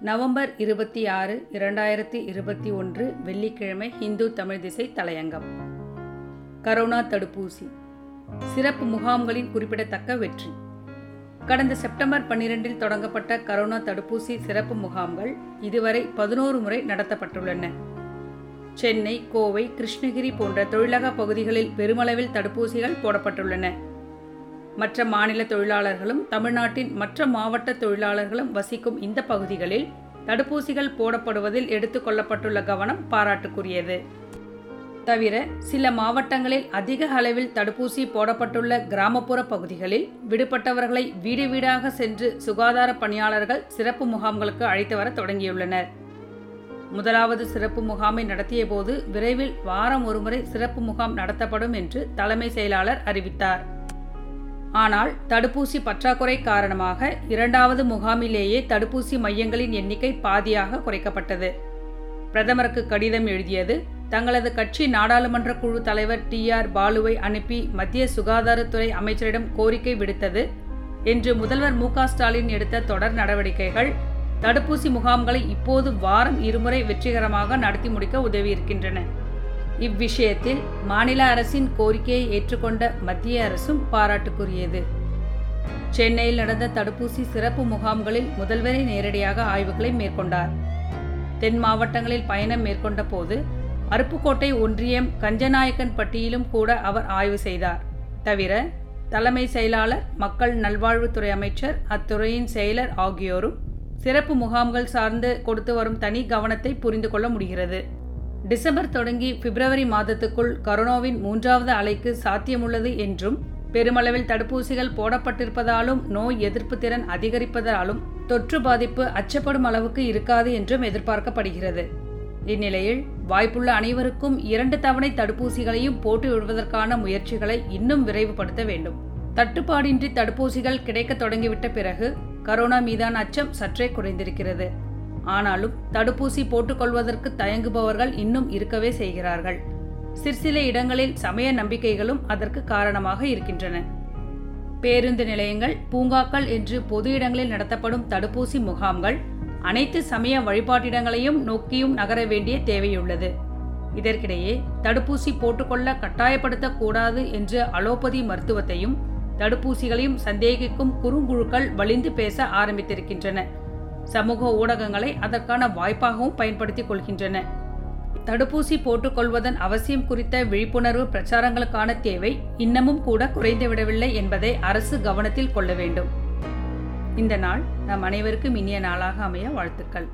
November இருபத்தி ஆறு இரண்டாயிரத்தி இருபத்தி ஒன்று வெள்ளிக்கிழமை இந்து தமிழ் திசை தலையங்கம். கரோனா தடுப்பூசி. சிறப்பு முகாம்களின் குறிப்பிடத்தக்க வெற்றி. கடந்த செப்டம்பர் பன்னிரெண்டில் தொடங்கப்பட்ட கரோனா தடுப்பூசி சிறப்பு முகாம்கள் இதுவரை பதினோரு முறை நடத்தப்பட்டுள்ளன. சென்னை கோவை கிருஷ்ணகிரி போன்ற தொழிலக பகுதிகளில் பெருமளவில் தடுப்பூசிகள் போடப்பட்டுள்ளன. மற்ற மாநில தொழிலாளர்களும் தமிழ்நாட்டின் மற்ற மாவட்ட தொழிலாளர்களும் வசிக்கும் இந்த பகுதிகளில் தடுப்பூசிகள் போடப்படுவதில் எடுத்துக்கொள்ளப்பட்டுள்ள கவனம் பாராட்டுக்குரியது. தவிர சில மாவட்டங்களில் அதிக அளவில் தடுப்பூசி போடப்பட்டுள்ள கிராமப்புற பகுதிகளில் விடுபட்டவர்களை வீடு வீடாக சென்று சுகாதார பணியாளர்கள் சிறப்பு முகாம்களுக்கு அழைத்து வர தொடங்கியுள்ளனர். முதலாவது சிறப்பு முகாமை நடத்திய போது விரைவில் வாரம் ஒருமுறை சிறப்பு முகாம் நடத்தப்படும் என்று தலைமை செயலாளர் அறிவித்தார். ஆனால் தடுப்பூசி பற்றாக்குறை காரணமாக இரண்டாவது முகாமிலேயே தடுப்பூசி மையங்களின் எண்ணிக்கை பாதியாக குறைக்கப்பட்டது. பிரதமருக்கு கடிதம் எழுதியது தங்களது கட்சி நாடாளுமன்ற குழு தலைவர் டி ஆர் பாலுவை அனுப்பி மத்திய சுகாதாரத்துறை அமைச்சரிடம் கோரிக்கை விடுத்தது என்று முதல்வர் மு ஸ்டாலின் எடுத்த தொடர் நடவடிக்கைகள் தடுப்பூசி முகாம்களை இப்போது வாரம் இருமுறை வெற்றிகரமாக நடத்தி முடிக்க உதவியிருக்கின்றன. இவ்விஷயத்தில் மாநில அரசின் கோரிக்கையை ஏற்றுக்கொண்ட மத்திய அரசும் பாராட்டுக்குரியது. சென்னையில் நடந்த தடுப்பூசி சிறப்பு முகாம்களில் முதல்வரை நேரடியாக ஆய்வுகளை மேற்கொண்டார். தென் மாவட்டங்களில் பயணம் மேற்கொண்ட போது அருப்புக்கோட்டை ஒன்றியம் கஞ்சநாயக்கன் பட்டியிலும் கூட அவர் ஆய்வு செய்தார். தவிர தலைமை செயலாளர் மக்கள் நல்வாழ்வுத்துறை அமைச்சர் அத்துறையின் செயலர் ஆகியோரும் சிறப்பு முகாம்கள் சார்ந்து கொடுத்து வரும் தனி கவனத்தை புரிந்து கொள்ள முடிகிறது. டிசம்பர் தொடங்கி பிப்ரவரி மாதத்துக்குள் கரோனாவின் மூன்றாவது அலைக்கு சாத்தியமுள்ளது என்றும் பெருமளவில் தடுப்பூசிகள் போடப்பட்டிருப்பதாலும் நோய் எதிர்ப்பு திறன் அதிகரிப்பதாலும் தொற்று பாதிப்பு அச்சப்படும் அளவுக்கு இருக்காது என்றும் எதிர்பார்க்கப்படுகிறது. இந்நிலையில் வாய்ப்புள்ள அனைவருக்கும் இரண்டு தவணை தடுப்பூசிகளையும் போட்டு விடுவதற்கான முயற்சிகளை இன்னும் விரைவுபடுத்த வேண்டும். தட்டுப்பாடின்றி தடுப்பூசிகள் கிடைக்க தொடங்கிவிட்ட பிறகு கரோனா மீதான அச்சம் சற்றே குறைந்திருக்கிறது. ஆனாலும் தடுப்பூசி போட்டுக்கொள்வதற்கு தயங்குபவர்கள் இன்னும் இருக்கவே செய்கிறார்கள். சிற்சில இடங்களில் சமய நம்பிக்கைகளும் அதற்கு காரணமாக இருக்கின்றன. பேருந்து நிலையங்கள் பூங்காக்கள் என்று பொது இடங்களில் நடத்தப்படும் தடுப்பூசி முகாம்கள் அனைத்து சமய வழிபாட்டிடங்களையும் நோக்கியும் நகர வேண்டிய தேவையுள்ளது. இதற்கிடையே தடுப்பூசி போட்டுக்கொள்ள கட்டாயப்படுத்தக்கூடாது என்ற அலோபதி மருத்துவத்தையும் தடுப்பூசிகளையும் சந்தேகிக்கும் குறுங்குழுக்கள் வலிந்து பேச ஆரம்பித்திருக்கின்றன. சமூக ஊடகங்களை அதற்கான வாய்ப்பாகவும் பயன்படுத்திக் கொள்கின்றன. தடுப்பூசி போட்டுக்கொள்வதன் அவசியம் குறித்த விழிப்புணர்வு பிரச்சாரங்களுக்கான தேவை இன்னமும் கூட குறைந்துவிடவில்லை என்பதை அரசு கவனத்தில் கொள்ள வேண்டும். இந்த நாள் நம் அனைவருக்கும் இனிய நாளாக அமைய வாழ்த்துக்கள்.